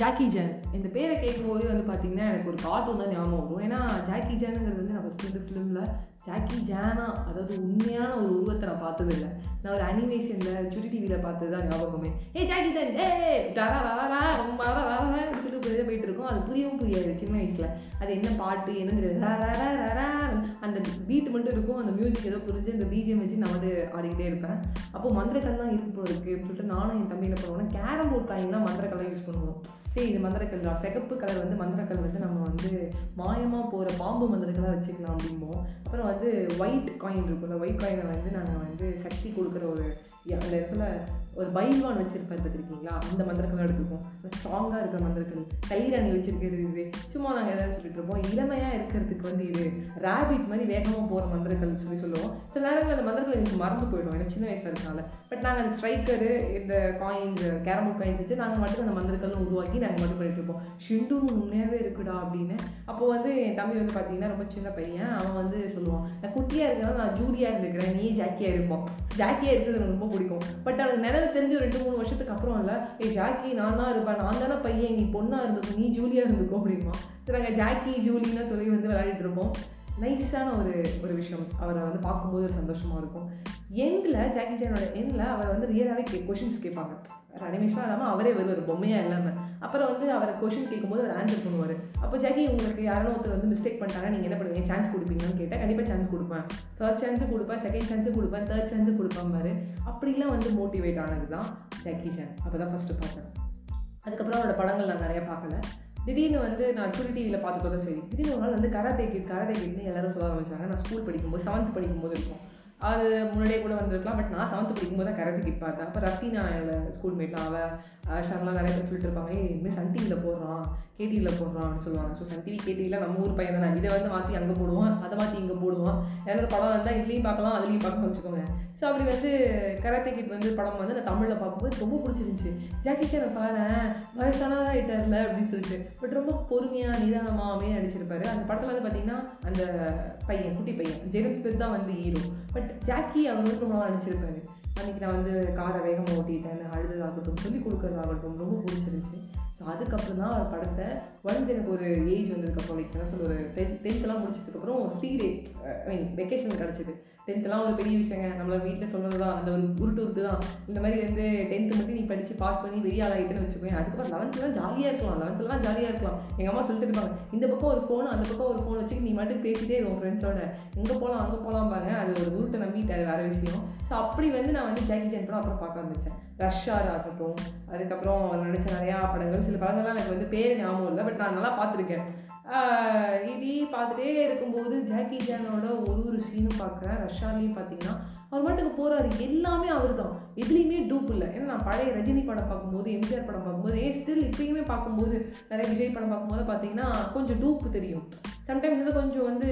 Jackie Chan இந்த பேரை கேட்கும்போது வந்து பார்த்தீங்கன்னா எனக்கு ஒரு கார்ட்டூன் தான் ஞாபகம் வரும். ஏன்னா ஜாக்கி ஜானுங்கிறது வந்து நான் ஃபஸ்ட்டு வந்து ஃபிலிமில் ஜாக்கி ஜானா அதாவது உண்மையான ஒரு உருவத்தை நான் பார்த்ததில்ல இல்லை. நான் ஒரு அனிமேஷனில் சுட்டி டிவியில் பார்த்தது தான் ஞாபகமே ஏ ஜாக்கி ஜான் ஏ டரா வரா ரொம்ப வர வர சொல்லிட்டு போயிட்டே போயிட்டு இருக்கோம். அது புரியவும் புரியாது சின்ன வயசில். அது என்ன பாட்டு என்னங்கிறது ரா, அந்த பீட் மட்டும் இருக்கும் அந்த மியூசிக் ஏதோ புரிஞ்சு அந்த பிஜிஎம் வச்சு நான் வந்து ஆடிக்கிட்டே இருப்பேன். அப்போது மந்திரக்கல்லாம் இருக்கு போல சொல்லிட்டு நானும் என் தம்பி என்ன பண்ணுவோம்னா கேரம் போர்ட் காயின்லாம் மந்திரக்கல்லாம் யூஸ் பண்ணுவோம். சரி இது மந்திரக்கல் தான். சிகப்பு கலர் வந்து மந்திரக்கல் வந்து நம்ம வந்து மாயமாக போகிற பாம்பு மந்திரக்கெல்லாம் வச்சுக்கலாம் அப்படிம்போம். அப்புறம் வந்து ஒயிட் காயின் இருக்கும்ல ஒயிட் காயினை வந்து நாங்கள் வந்து சக்தி கொடுக்குற ஒரு அந்த இடத்துல ஒரு பைல்வான் வச்சுருப்பார் பார்த்துருக்கீங்களா? அந்த மந்திரக்கல்லாம் எடுத்துருப்போம். ஸ்ட்ராங்காக இருக்கிற மந்திரக்கல் கைராணி வச்சிருக்கிறது இது. சும்மா நாங்கள் எதாவது சொல்லிட்டு இருப்போம். இளமையாக இருக்கிறதுக்கு வந்து இது ரேபிட் மாதிரி வேகமாக போகிற மந்திரக்கல் சொல்லி சொல்லுவோம். சில நேரங்களில் அந்த மந்திரக்கல் எனக்கு மறந்து போயிடும். எனக்கு சின்ன வயசாக இருக்கனால. பட் நாங்கள் அந்த ஸ்ட்ரைக்கரு இந்த காயின்ஸ் கேரம்போர்ட் காயின்ஸ் வச்சு நாங்கள் மட்டும் அந்த மந்திரக்கல்னு உருவாக்கி நாங்கள் மட்டும் பண்ணிட்டு இருப்போம். ஷிண்டு உண்மையாகவே இருக்குடா அப்படின்னு. அப்போது வந்து என் தம்பி வந்து பார்த்தீங்கன்னா ரொம்ப சின்ன பையன். அவன் வந்து சொல்லுவான் நான் குட்டியாக இருக்கிறனால நான் ஜூலியாக இருந்துக்கிறேன் நீ ஜாக்கியாக இருப்போம் ஜாக்கியாக இருக்கிறது எனக்கு ரொம்ப பிடிக்கும். பட் அவனுக்கு நினைவு தெரிஞ்சு ரெண்டு மூணு வருஷத்துக்கு அப்புறம் இல்லை ஏய் ஜாக்கி நான் தான் இருப்பேன். நான் தானே பையன். நீ பொண்ணாக இருந்துக்கும் நீ ஜூலியாக இருந்துக்கும் அப்படிமா சரி நாங்கள் ஜாக்கி ஜூலின்னு சொல்லி வந்து விளையாடிட்டு இருப்போம். நைஸான ஒரு ஒரு விஷயம். அவரை வந்து பார்க்கும்போது ஒரு சந்தோஷமாக இருக்கும். எண்டில் ஜாக்கி ஜானோட எண்டில் அவரை வந்து ரியலாகவே கே கொஷின்ஸ் கேட்பாங்க. வேறு இல்லாமல் அவரே வருவார் பொம்மையாக இல்லாமல் அப்புறம் வந்து அவரை கொஷின் கேட்கும்போது அவர் ஆன்சர் பண்ணுவார். அப்போ ஜாக்கி உங்களுக்கு யாரோ ஒருத்தர் வந்து மிஸ்டேக் பண்ணிட்டாங்க நீங்கள் என்ன பண்ணுவீங்க? சான்ஸ் கொடுப்பீங்கன்னு கேட்டால் கண்டிப்பாக சான்ஸ் கொடுப்பேன். ஃபர்ஸ்ட் சான்ஸு கொடுப்பேன் செகண்ட் சான்ஸும் கொடுப்பேன் தேர்ட் சான்ஸும் கொடுப்பேன் பாரு அப்படிலாம் வந்து மோட்டிவேட் ஆனது தான் ஜாக்கி சான் அப்போ தான் ஃபஸ்ட்டு பார்த்தேன். அதுக்கப்புறம் அவரோட படங்கள் நான் நிறைய பார்க்கல. திடீர்னு வந்து நான் டூரி டிவியில் பார்த்துக்கோதான் சரி. திடீர்னு ஒரு நாள் வந்து கராத்தே கிட் கராத்தே கிட்னு எல்லாரும் சொல்ல ஆரம்பிச்சாங்க. நான் ஸ்கூல் படிக்கும்போது செவன்த் படிக்கும்போது இருக்கும். அது முன்னாடியே கூட வந்திருக்கலாம். பட் நான் செவன்த்து படிக்கும்போது தான் கராத்தே கிட் பார்த்தேன். அப்போ ரஃபீனா என்னோட ஸ்கூல் மேட்லாம் அவள் ஷர்லாம் நிறைய பேர் சொல்லிட்டு இருப்பாங்க இனிமேல் சன் டிவியில் போடுறான். கேடிவியில் போடுறோம் அப்படின்னு சொல்லுவாங்க. ஸோ சன் டிவி கேடிவியில் நம்ம ஊர் பையன் தானே. இதை வந்து மாற்றி அங்கே போடுவான் அதை மாற்றி இங்கே போடுவான். ஏதாவது படம் வந்தால் இதுலேயும் பார்க்கலாம் அதுலேயும் பார்க்கலாம் வச்சுக்கோங்க. ஸோ அப்படி வந்து கராத்தே கிட் வந்து படம் வந்து நான் தமிழில் பார்க்கும்போது ரொம்ப பிடிச்சிருந்துச்சு. ஜாக்கி சானை பாரு வயசானதாக ஆகிட்டார்ல அப்படின்னு சொல்லிட்டு. பட் ரொம்ப பொறுமையாக நிதானமாக நடிச்சிருப்பாரு. அந்த படத்தில் வந்து பார்த்தீங்கன்னா அந்த பையன் குட்டி பையன் ஜெரம் ஸ்மித் தான் வந்து ஹீரோ பட் ஜாக்கி அவர் வந்து ரொம்ப நடிச்சிருப்பாரு. அன்றைக்கி நான் வந்து காரை வேகமாக ஓட்டிட்டேன் அழுததாகட்டும் சொல்லி கொடுக்கறதாகட்டும் ரொம்ப பிடிச்சிருந்துச்சு. ஸோ அதுக்கப்புறம் தான் அவர் படத்தை ஒன்ஸ் எனக்கு ஒரு ஏஜ் வந்ததுக்கப்புறம் லைக் என்ன சொல்ல ஒரு டென்த் டென்த்தெல்லாம் முடிச்சதுக்கப்புறம் ஃப்ரீ டே ஐ மீன் வெக்கேஷன் கிடச்சிது. டென்த்தெல்லாம் ஒரு பெரிய விஷயங்க. நம்மள வீட்டில் சொல்கிறது தான் அந்த ஒரு உருட்டு உருட்டு தான் இந்த மாதிரி வந்து டென்த்து மட்டும் நீ படித்து பாஸ் பண்ணி வெளியே ஆள் ஆகிட்டுன்னு வச்சுக்கோங்க அதுக்கப்புறம் லெவன்த்துலாம் ஜாலியாக இருக்கலாம். லெவன்த்துலாம் ஜாலியாக இருக்கலாம். எங்கள் அம்மா சொல்லிட்டு இருப்பாங்க இந்த பக்கம் ஒரு ஃபோன் அந்த பக்கம் ஒரு ஃபோன் வச்சுக்கி நீ மட்டும் பேசிட்டே இருக்கும் ஃப்ரெண்ட்ஸோட இங்கே போகலாம் அங்கே போகலாம் பாருங்க அது ஒரு உருட்டை நம்பிட்டாரு வேறு விஷயம். ஸோ அப்படி வந்து நான் வந்து ஜாக்கி ஜான் படம் அப்புறம் பார்க்க ஆரம்பித்தேன் ரஷ்ஷார் ஆகட்டும். அதுக்கப்புறம் அவர் நடித்த நிறையா படங்கள். சில படங்கள்லாம் எனக்கு வந்து பேர் ஞாபகம் இல்லை பட் நான் நல்லா பார்த்துருக்கேன். இப்படி பார்த்துட்டே இருக்கும்போது ஜாக்கி ஜானோட ஒரு ஒரு சீனும் பார்க்குறேன். ரஷ்ஷார்லேயும் பார்த்தீங்கன்னா அவர் மட்டுக்கு போகிறாரு எல்லாமே அவர் தான் எதுலேயுமே டூப் இல்லை. ஏன்னா நான் பழைய ரஜினி படம் பார்க்கும்போது எம்ஜிஆர் படம் பார்க்கும்போது ஏ ஸ்டில் இப்பயுமே பார்க்கும்போது நிறைய விஜய் படம் பார்க்கும்போது பார்த்தீங்கன்னா கொஞ்சம் டூப் தெரியும். சம்டைம்ஸ் வந்து கொஞ்சம் வந்து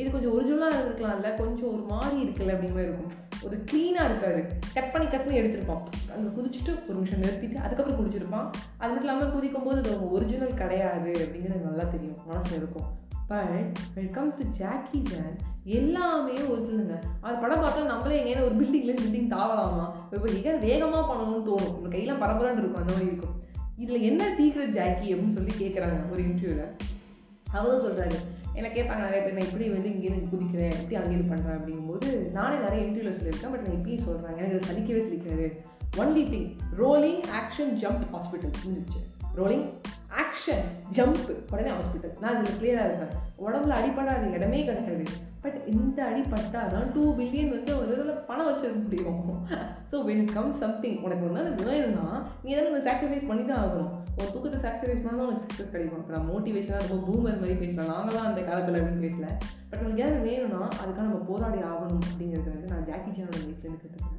இது கொஞ்சம் ஒரிஜினலாக இருக்கலாம்ல கொஞ்சம் ஒரு மாதிரி இருக்குல்ல அப்படிங்கிற மாதிரி இருக்கும். ஒரு க்ளீனாக இருக்காது கட் பண்ணி கட் பண்ணி எடுத்திருப்பான். அங்கே குதிச்சுட்டு ஒரு நிமிஷம் நிறுத்திட்டு அதுக்கப்புறம் குதிச்சிருப்பான் அது மட்டும் இல்லாமல் குதிக்கும் போது அது ஒரிஜினல் கிடையாது அப்படிங்கிறது எனக்கு நல்லா தெரியும். மனசில் இருக்கும். But when comes to Jackie Chan எல்லாமே ஒரிஜினலுங்க அது படம் பார்த்தா நம்மளே எங்கேயாவது ஒரு பில்டிங்லேருந்து பில்டிங் தாவலாமா? இப்போ எங்கேயாவது வேகமாக பண்ணணும்னு தோணும். நம்ம கையெல்லாம் பரபரன்னு இருக்கும் அந்த மாதிரி இருக்கும். இதில் என்ன சீக்ரெட் ஜாக்கி அப்படின்னு சொல்லி கேட்குறாங்க ஒரு இன்டர்வியூவில் அவரும் சொல்கிறாரு என்ன கேட்பாங்க நிறைய பேர் நான் இப்படி வந்து இங்கேருந்து குதிக்கிறேன் எப்படி அங்கே இது பண்ணுறேன் அப்படிங்கும்போது நானே நிறைய இன்டர்வியூவில் சொல்லியிருக்கேன் பட் நான் இப்பயும் சொல்கிறேன் எனக்கு அது சலிக்கவே சலிக்காது only thing rolling action jump hospital புரிஞ்சிச்சு ரோலிங் ஆக்ஷன் ஜம்ப் உடனே ஹாஸ்பிட்டல் நான் இதில் கிளியராக இருக்கேன். உடம்புல அடிப்படாத இடமே கிடையாது. பட் இந்த அடிப்பட்டால் தான் டூ பில்லியன் வந்து ஒரு இதில் பணம் வச்சிருக்க முடியும். ஸோ வென் கம் சம்திங் உனக்கு வந்து அது வேணும்னா நீ எதாவது சாக்ரிஃபைஸ் பண்ணி தான் ஆகணும். ஒரு தூக்கத்தை சாக்ரிஃபைஸ் பண்ணால் உனக்கு சக்ஸஸ் கிடைக்கும். இப்போ நான் மோட்டிவேஷனாக ரொம்ப பூமர் மாதிரி பேசலாம். நாங்களாம் அந்த காலத்தில் அப்படின்னு பேசல. பட் உனக்கு ஏதாவது வேணும்னா அதுக்காக நம்ம போராடி ஆகணும் அப்படிங்கிறது வந்து நான் ஜாக்கி சானோட வீட்டில் இருக்கிறது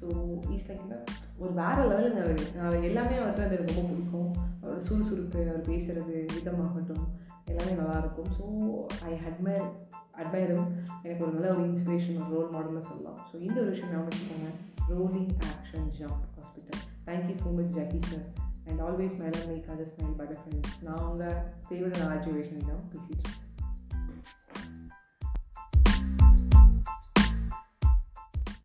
ஸோ ஈஸ் லைக் ஒரு வேறு லெவலுங்க அவர் எல்லாமே அவர்கிட்ட அது எனக்கு ரொம்ப பிடிக்கும். அவர் சுறுசுறுப்பு அவர் பேசுகிறது விதமாகட்டும் எல்லாமே நல்லாயிருக்கும் ஸோ ஐ அட்மையர் அட்மையரும் எனக்கு ஒரு நல்ல ஒரு இன்ஸ்பிரேஷன் ஒரு ரோல் மாடலில் சொல்லலாம். ஸோ இந்த ஒரு விஷயம் நான் வச்சுக்கோங்க. Rolling action jump hospital thank you so much Jackie sir and always மேலே மேக் அதர் ஸ்மைல் பட்டர் ஃப்ரெண்ட்ஸ் நான் அவங்க தேவையான ஆஜுவேஷன் தான் பேசிட்டு